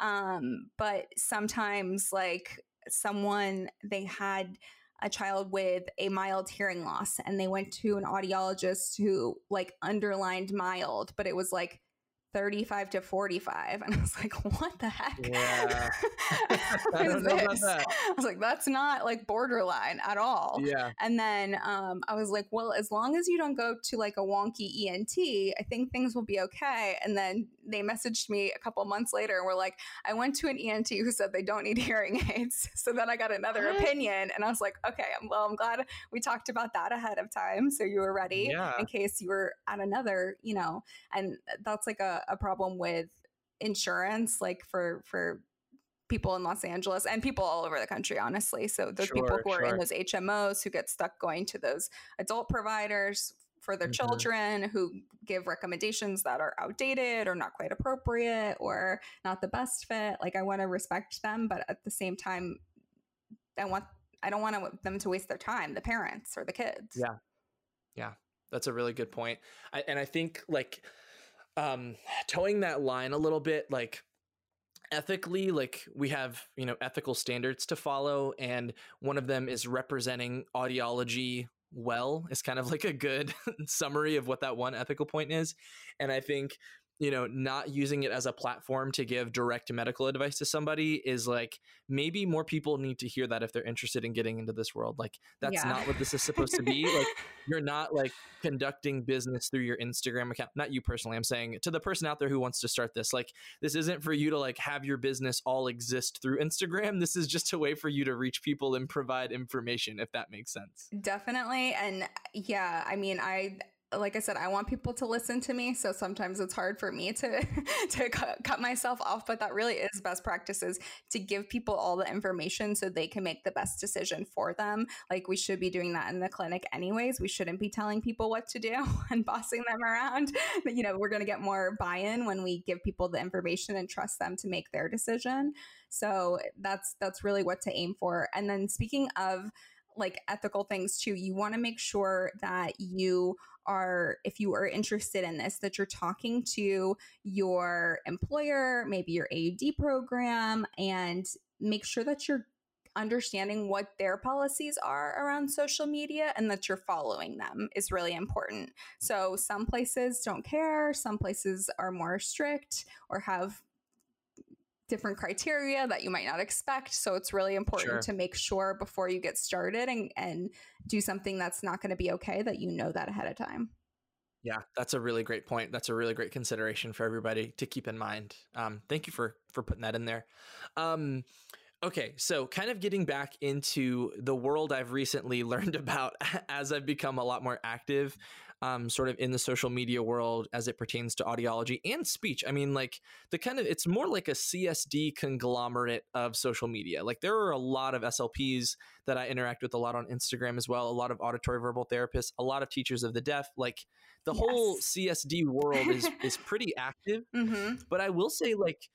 Um, but sometimes, like, someone they had a child with a mild hearing loss and they went to an audiologist who like underlined mild but it was like 35 to 45 and i was like what the heck? Yeah. I, don't know about that. I was like that's not like borderline at all. Yeah. And then um, i was like well as long as you don't go to like a wonky ent i think things will be okay. And then they messaged me a couple months later and were like i went to an ent who said they don't need hearing aids so then i got another what? opinion and i was like okay well i'm glad we talked about that ahead of time so you were ready yeah. in case you were at another you know and that's like a, a problem with insurance like for for people in Los Angeles and people all over the country, honestly. So those sure, people who are in those HMOs who get stuck going to those adult providers for their mm-hmm. children who give recommendations that are outdated or not quite appropriate or not the best fit. Like I want to respect them, but at the same time, I want I don't want them to waste their time, the parents or the kids. Yeah, yeah, that's a really good point. I, and I think like um toeing that line a little bit like ethically like we have you know ethical standards to follow and one of them is representing audiology well is kind of like a good summary of what that one ethical point is and i think you know, not using it as a platform to give direct medical advice to somebody is like maybe more people need to hear that if they're interested in getting into this world. Like that's yeah. not what this is supposed to be. like you're not like conducting business through your Instagram account. Not you personally. I'm saying to the person out there who wants to start this. Like this isn't for you to like have your business all exist through Instagram. This is just a way for you to reach people and provide information if that makes sense. Definitely. And yeah, I mean, I like I said, I want people to listen to me. So sometimes it's hard for me to to cut, myself off. But that really is best practices to give people all the information so they can make the best decision for them. Like we should be doing that in the clinic anyways. We shouldn't be telling people what to do and bossing them around. You know, we're going to get more buy-in when we give people the information and trust them to make their decision. So that's that's really what to aim for. And then speaking of like ethical things too, you want to make sure that you are, if you are interested in this, that you're talking to your employer, maybe your AUD program, and make sure that you're understanding what their policies are around social media and that you're following them is really important. So, some places don't care, some places are more strict or have different criteria that you might not expect. So it's really important sure. to make sure before you get started and, and do something that's not going to be okay that you know that ahead of time. Yeah, that's a really great point. That's a really great consideration for everybody to keep in mind. Um, thank you for for putting that in there. Um, okay, so kind of getting back into the world I've recently learned about as I've become a lot more active um, sort of in the social media world as it pertains to audiology and speech. I mean, like the kind of it's more like a CSD conglomerate of social media. Like there are a lot of SLPs that I interact with a lot on Instagram as well, a lot of auditory verbal therapists, a lot of teachers of the deaf. Like the yes. whole CSD world is is pretty active. Mm-hmm. But I will say, like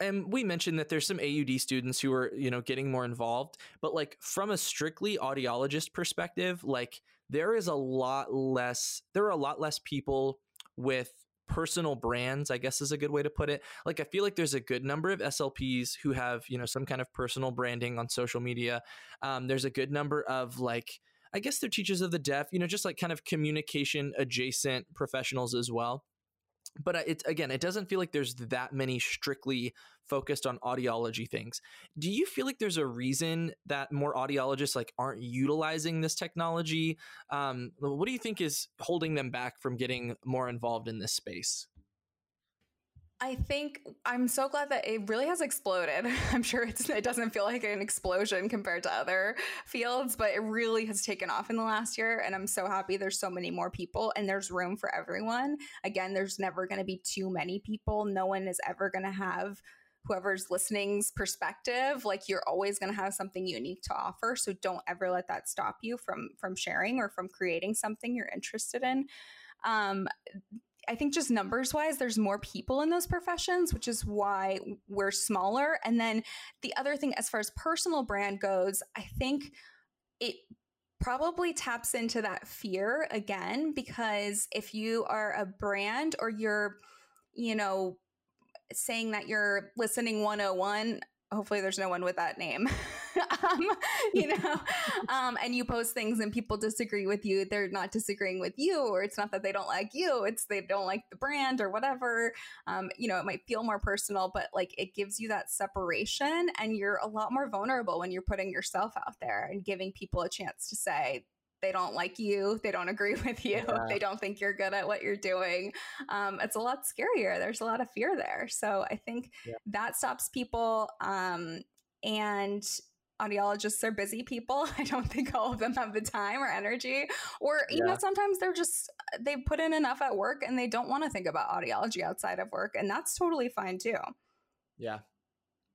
and we mentioned that there's some AUD students who are, you know, getting more involved, but like from a strictly audiologist perspective, like there is a lot less there are a lot less people with personal brands i guess is a good way to put it. Like i feel like there's a good number of slps who have you know some kind of personal branding on social media. Um, there's a good number of like i guess they're teachers of the deaf you know just like kind of communication adjacent professionals as well but it again it doesn't feel like there's that many strictly focused on audiology things. Do you feel like there's a reason that more audiologists like aren't utilizing this technology? Um, what do you think is holding them back from getting more involved in this space I think I'm so glad that it really has exploded. I'm sure it doesn't feel like an explosion compared to other fields, but it really has taken off in the last year. And I'm so happy there's so many more people and there's room for everyone. Again, there's never going to be too many people. No one is ever going to have whoever's listening's perspective like you're always going to have something unique to offer so don't ever let that stop you from from sharing or from creating something you're interested in um, I think just numbers wise, there's more people in those professions, which is why we're smaller. And then the other thing, as far as personal brand goes, I think it probably taps into that fear again, because if you are a brand or you're, you know, saying that you're listening 101, hopefully there's no one with that name. um, you know, um, and you post things and people disagree with you, they're not disagreeing with you, or it's not that they don't like you, it's they don't like the brand or whatever. Um, you know, it might feel more personal, but like it gives you that separation and you're a lot more vulnerable when you're putting yourself out there and giving people a chance to say, they don't like you they don't agree with you yeah. they don't think you're good at what you're doing um, it's a lot scarier there's a lot of fear there so i think yeah. that stops people um, and audiologists are busy people i don't think all of them have the time or energy or you yeah. know sometimes they're just they put in enough at work and they don't want to think about audiology outside of work and that's totally fine too yeah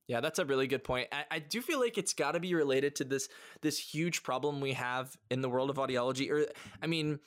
yeah, that's a really good point. I, I do feel like it's got to be related to this this huge problem we have in the world of audiology. Or, I mean,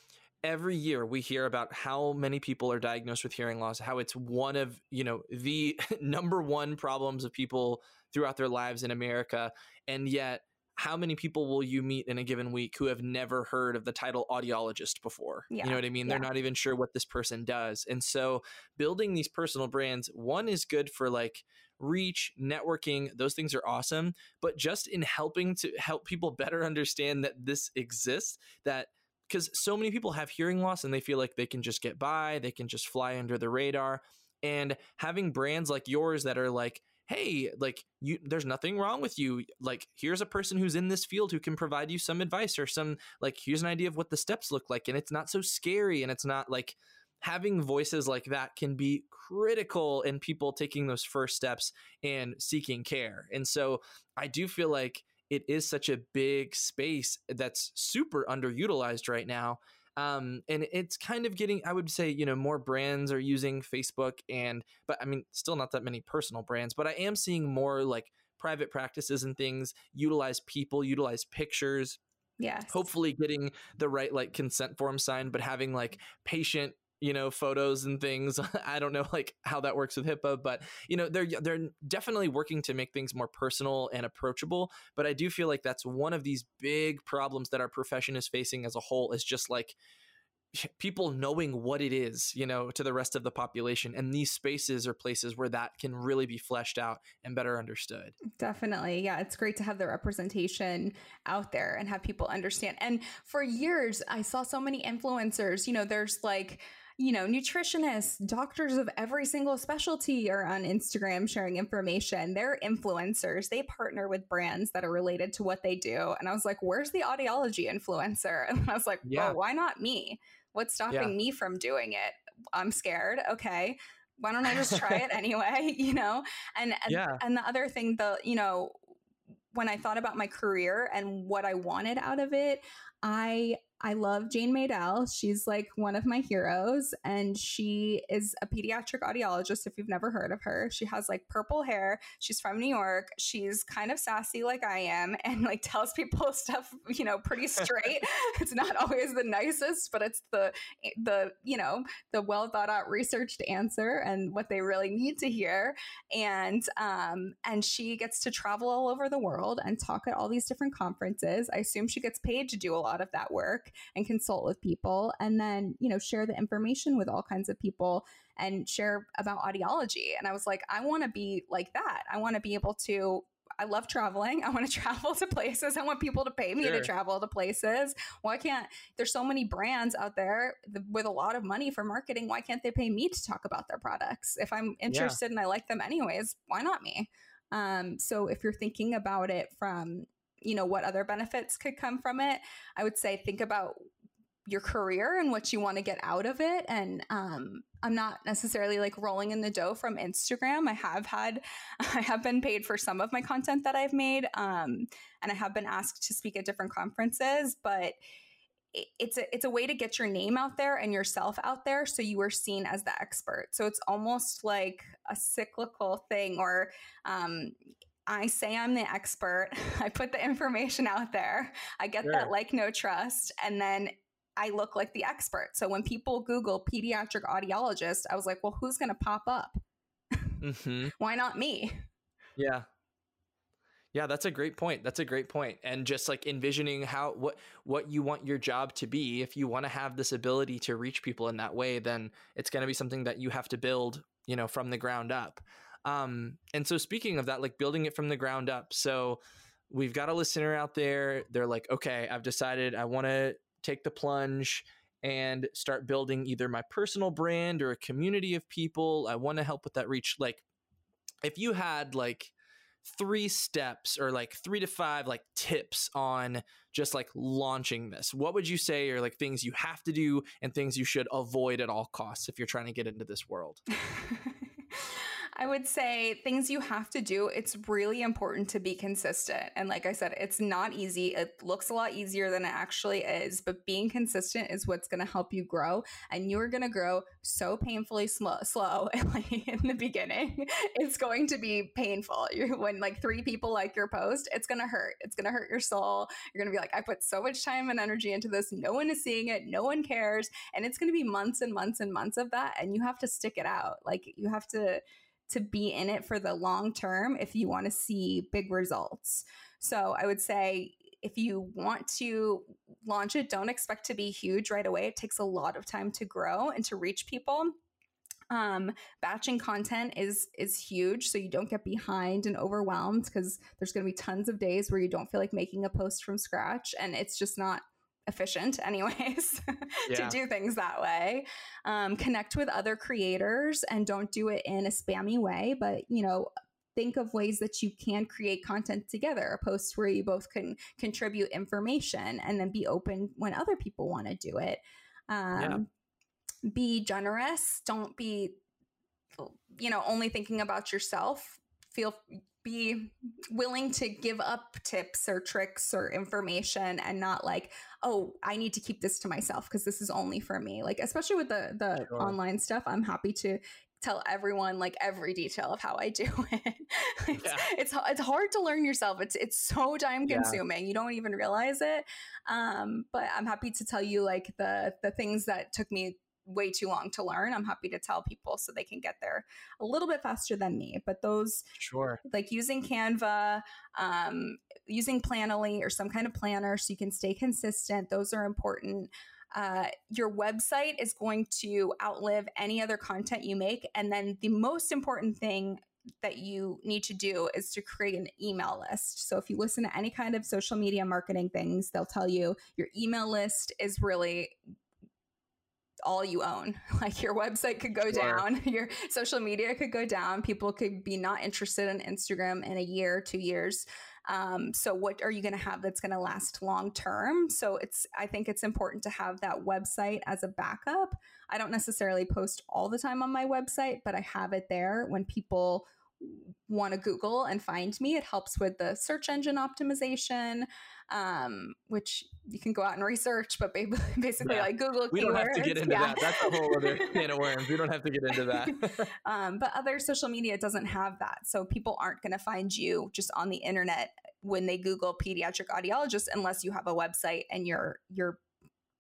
every year we hear about how many people are diagnosed with hearing loss, how it's one of you know the number one problems of people throughout their lives in America, and yet how many people will you meet in a given week who have never heard of the title audiologist before? Yeah. You know what I mean? They're not even sure what this person does. And so building these personal brands, one is good for like reach, networking, those things are awesome. But just in helping to help people better understand that this exists, that because so many people have hearing loss and they feel like they can just get by, they can just fly under the radar. And having brands like yours that are like, hey, like you there's nothing wrong with you. Like here's a person who's in this field who can provide you some advice or some like here's an idea of what the steps look like and it's not so scary and it's not like having voices like that can be critical in people taking those first steps and seeking care. And so I do feel like it is such a big space that's super underutilized right now. Um, and it's kind of getting, I would say, you know, more brands are using Facebook and, but I mean, still not that many personal brands, but I am seeing more like private practices and things utilize people, utilize pictures. Yes. Hopefully getting the right like consent form signed, but having like patient you know photos and things. I don't know like how that works with hipaa but you know they're they're definitely working to make things more personal and approachable but i do feel like that's one of these big problems that our profession is facing as a whole is just like people knowing what it is you know to the rest of the population and these spaces are places where that can really be fleshed out and better understood. Definitely. Yeah it's great to have the representation out there and have people understand. And for years i saw so many influencers you know there's like you know, nutritionists, doctors of every single specialty are on Instagram sharing information. They're influencers. They partner with brands that are related to what they do. And I was like, where's the audiology influencer? And I was like, yeah. well, why not me? What's stopping yeah. me from doing it? I'm scared. Okay. Why don't I just try it anyway? You know? And and, yeah. and the other thing, the, you know, when I thought about my career and what I wanted out of it, I I love Jane Madell. She's like one of my heroes, and she is a pediatric audiologist. If you've never heard of her, she has like purple hair. She's from New York. She's kind of sassy, like I am, and like tells people stuff, you know, pretty straight. it's not always the nicest, but it's the the you know the well thought out, researched answer and what they really need to hear. And um, and she gets to travel all over the world and talk at all these different conferences. I assume she gets paid to do a lot of that work and consult with people and then, you know, share the information with all kinds of people and share about audiology. And I was like, I want to be like that. I want to be able to I love traveling. I want to travel to places. I want people to pay me sure. to travel to places. Why can't there's so many brands out there with a lot of money for marketing? Why can't they pay me to talk about their products? If I'm interested yeah. and I like them anyways, why not me? Um, so if you're thinking about it from you know what other benefits could come from it. I would say think about your career and what you want to get out of it and um, i'm not necessarily like rolling in the dough from instagram. I have had i have been paid for some of my content that i've made um, and i have been asked to speak at different conferences but it's a it's a way to get your name out there and yourself out there so you are seen as the expert. So it's almost like a cyclical thing or um, I say I'm the expert. I put the information out there. I get sure. that like, no trust. And then I look like the expert. So when people Google pediatric audiologist, I was like, well, who's going to pop up? Mm-hmm. Why not me? Yeah. Yeah, that's a great point. That's a great point. And just like envisioning how what what you want your job to be, if you want to have this ability to reach people in that way, then it's going to be something that you have to build, you know, from the ground up. Um, and so speaking of that, like building it from the ground up. So we've got a listener out there. They're like, okay, I've decided I want to take the plunge and start building either my personal brand or a community of people. I want to help with that reach. Like, if you had like three steps or like three to five like tips on just like launching this, what would you say are like things you have to do and things you should avoid at all costs if you're trying to get into this world? I would say things you have to do. It's really important to be consistent. And like I said, it's not easy. It looks a lot easier than it actually is, but being consistent is what's going to help you grow. And you're going to grow so painfully slow, slow in the beginning. It's going to be painful. You're, when like three people like your post, it's going to hurt. It's going to hurt your soul. You're going to be like, I put so much time and energy into this. No one is seeing it. No one cares. And it's going to be months and months and months of that. And you have to stick it out. Like you have to to be in it for the long term if you want to see big results. So I would say if you want to launch it, don't expect to be huge right away. It takes a lot of time to grow and to reach people. Um, batching content is is huge, so you don't get behind and overwhelmed because there's going to be tons of days where you don't feel like making a post from scratch, and it's just not efficient anyways yeah. to do things that way um, connect with other creators and don't do it in a spammy way but you know think of ways that you can create content together a post where you both can contribute information and then be open when other people want to do it um, yeah. be generous don't be you know only thinking about yourself feel be willing to give up tips or tricks or information and not like oh i need to keep this to myself because this is only for me like especially with the the sure. online stuff i'm happy to tell everyone like every detail of how I do it. it's, yeah. it's, it's hard to learn yourself. It's it's so time consuming. Yeah. You don't even realize it. Um, but I'm happy to tell you like the the things that took me way too long to learn, I'm happy to tell people so they can get there a little bit faster than me. But those, sure, like using Canva, um, using Planoly or some kind of planner so you can stay consistent, those are important. Uh, your website is going to outlive any other content you make. And then the most important thing that you need to do is to create an email list. So if you listen to any kind of social media marketing things, they'll tell you your email list is really all you own. Like your website could go sure. down, your social media could go down. People could be not interested in Instagram in a year, two years. Um, so what are you going to have that's going to last long term? So it's I think it's important to have that website as a backup. I don't necessarily post all the time on my website, but I have it there when people want to Google and find me. It helps with the search engine optimization um, which you can go out and research, but basically yeah. like Google we don't have to get into yeah. that. That's a whole other can of worms. We don't have to get into that. um, but other social media doesn't have that. So people aren't going to find you just on the internet when they Google pediatric audiologist unless you have a website and you're you're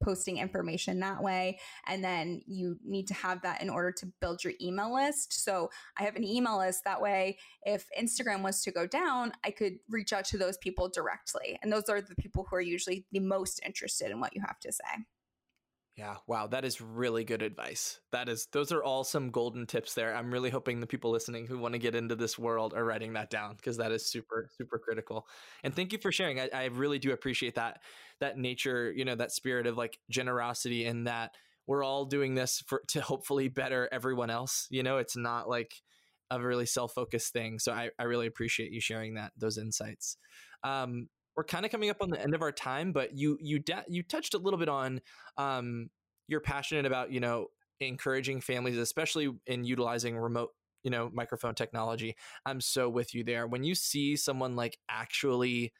posting information that way. And then you need to have that in order to build your email list. So I have an email list that way. If Instagram was to go down, I could reach out to those people directly. And those are the people who are usually the most interested in what you have to say. Yeah, wow, that is really good advice. That is those are all some golden tips there. I'm really hoping the people listening who want to get into this world are writing that down because that is super super critical. And thank you for sharing. I, I really do appreciate that that nature, you know, that spirit of like generosity and that we're all doing this for to hopefully better everyone else. You know, it's not like a really self-focused thing. So I, I really appreciate you sharing that those insights. Um, we're kind of coming up on the end of our time, but you you da- you touched a little bit on um, you're passionate about you know encouraging families, especially in utilizing remote you know microphone technology. I'm so with you there. When you see someone like actually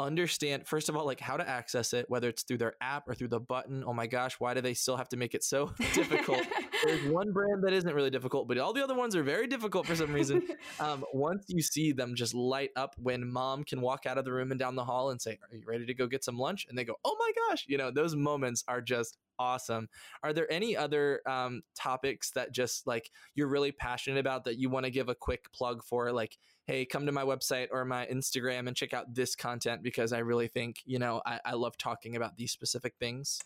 understand first of all like how to access it whether it's through their app or through the button. Oh my gosh why do they still have to make it so difficult? There's one brand that isn't really difficult but all the other ones are very difficult for some reason. Um, once you see them just light up when mom can walk out of the room and down the hall and say are you ready to go get some lunch? and they go oh my gosh you know those moments are just awesome. Are there any other um, topics that just like you're really passionate about that you want to give a quick plug for? Like hey, come to my website or my Instagram and check out this content because I really think, you know, I, I love talking about these specific things?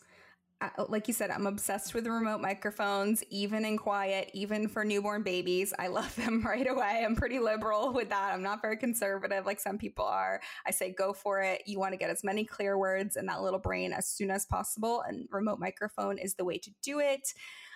Oh, like you said, I'm obsessed with remote microphones, even in quiet, even for newborn babies. I love them right away. I'm pretty liberal with that. I'm not very conservative like some people are. I say go for it. You want to get as many clear words in that little brain as soon as possible, and remote microphone is the way to do it.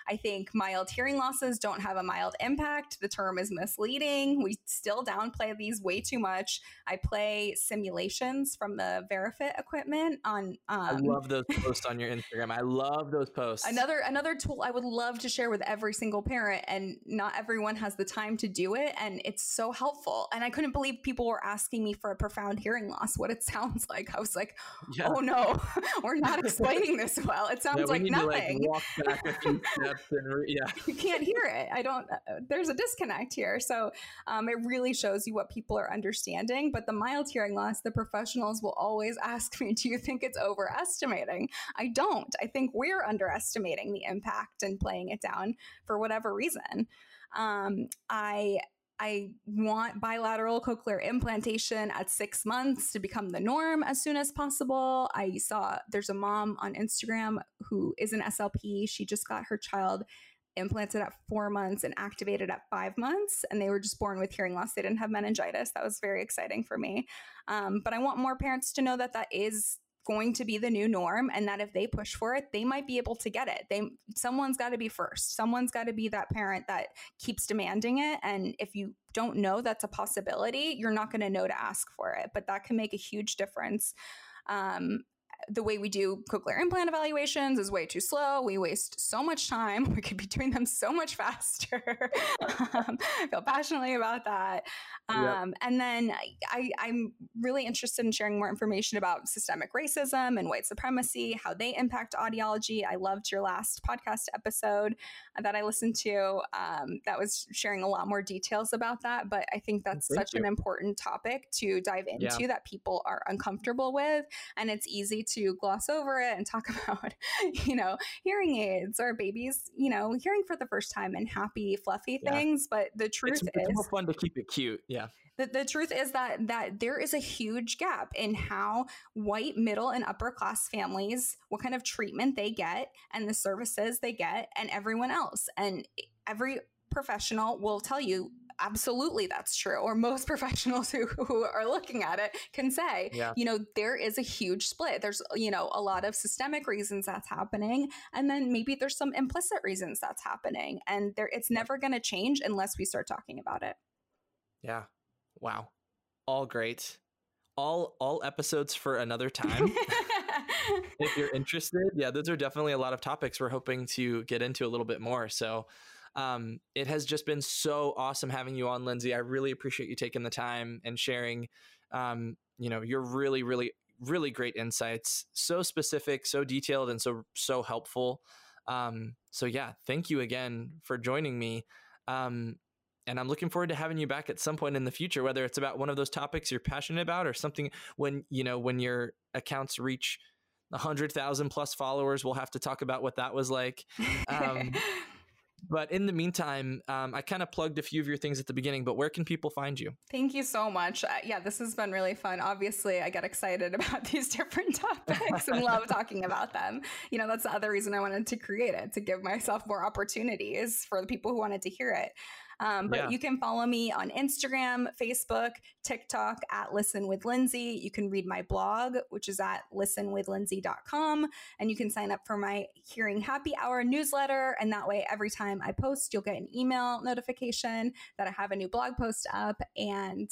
I think mild hearing losses don't have a mild impact. The term is misleading. We still downplay these way too much. I play simulations from the Verifit equipment on. Um, I love those posts on your Instagram. I love those posts. Another another tool I would love to share with every single parent, and not everyone has the time to do it, and it's so helpful. And I couldn't believe people were asking me for a profound hearing loss, what it sounds like. I was like, yeah. oh no, we're not explaining this well. It sounds like nothing. To, like, steps and yeah, you can't hear it. I don't. Uh, there's a disconnect here. So um, it really shows you what people are understanding. But the mild hearing loss, the professionals will always ask me, "Do you think it's overestimating?" I don't. I think we're underestimating the impact and playing it down for whatever reason. Um, I I want bilateral cochlear implantation at six months to become the norm as soon as possible. I saw there's a mom on Instagram who is an SLP. She just got her child implanted at four months and activated at five months, and they were just born with hearing loss. They didn't have meningitis. That was very exciting for me. Um, but I want more parents to know that that is going to be the new norm and that if they push for it they might be able to get it. They someone's got to be first. Someone's got to be that parent that keeps demanding it. And if you don't know that's a possibility you're not going to know to ask for it. But that can make a huge difference um, the way we do cochlear implant evaluations is way too slow. We waste so much time. We could be doing them so much faster. um, I feel passionately about that. Um, yep. And then I, I'm really interested in sharing more information about systemic racism and white supremacy, how they impact audiology. I loved your last podcast episode that I listened to. Um, that was sharing a lot more details about that. But I think that's Thank such you. an important topic to dive into yeah. that people are uncomfortable with. And it's easy to gloss over it and talk about, you know, hearing aids or babies, you know, hearing for the first time and happy, fluffy yeah. things. But the truth it's, is, it's more fun to keep it cute. Yeah. The, the truth is that that there is a huge gap in how white middle and upper class families what kind of treatment they get and the services they get and everyone else and every professional will tell you absolutely that's true or most professionals who, who are looking at it can say yeah. you know there is a huge split. There's you know a lot of systemic reasons that's happening and then maybe there's some implicit reasons that's happening and there it's never going to change unless we start talking about it. Yeah. Wow. All great. All all episodes for another time. If you're interested yeah those are definitely a lot of topics we're hoping to get into a little bit more so um, it has just been so awesome having you on, Lindsay. I really appreciate you taking the time and sharing, um, you know, your really, really, really great insights. So specific, so detailed, and so so helpful. Um, so yeah, thank you again for joining me. Um, and I'm looking forward to having you back at some point in the future, whether it's about one of those topics you're passionate about or something when you know when your accounts reach a hundred thousand plus followers. We'll have to talk about what that was like. Um, but in the meantime, um, I kind of plugged a few of your things at the beginning, but where can people find you? Thank you so much. Uh, yeah, this has been really fun. Obviously, I get excited about these different topics and love talking about them. You know, that's the other reason I wanted to create it to give myself more opportunities for the people who wanted to hear it. Um, but yeah. you can follow me on Instagram, Facebook, TikTok at Listen with Lindsay. You can read my blog, which is at listenwithlindsay.com. And you can sign up for my Hearing Happy Hour newsletter. And that way, every time I post, you'll get an email notification that I have a new blog post up. And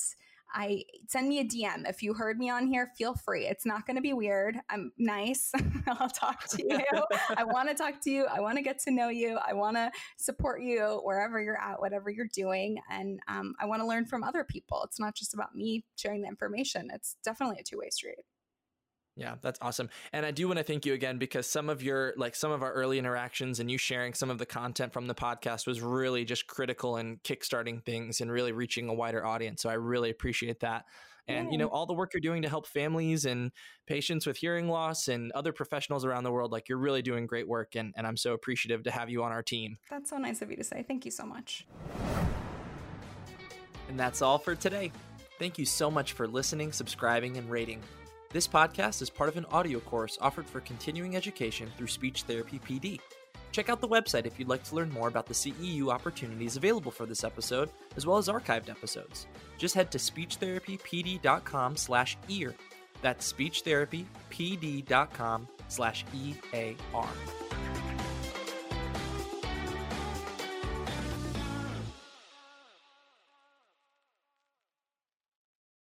I send me a DM. If you heard me on here, feel free. It's not going to be weird. I'm nice. I'll talk to you. I want to talk to you. I want to get to know you. I want to support you wherever you're at, whatever you're doing. And um, I want to learn from other people. It's not just about me sharing the information, it's definitely a two way street. Yeah, that's awesome. And I do want to thank you again because some of your like some of our early interactions and you sharing some of the content from the podcast was really just critical in kickstarting things and really reaching a wider audience. So I really appreciate that. And Yay. you know, all the work you're doing to help families and patients with hearing loss and other professionals around the world, like you're really doing great work and, and I'm so appreciative to have you on our team. That's so nice of you to say. Thank you so much. And that's all for today. Thank you so much for listening, subscribing, and rating. This podcast is part of an audio course offered for continuing education through Speech Therapy PD. Check out the website if you'd like to learn more about the CEU opportunities available for this episode, as well as archived episodes. Just head to speechtherapypd.com slash ear. That's speechtherapypd.com slash E-A-R.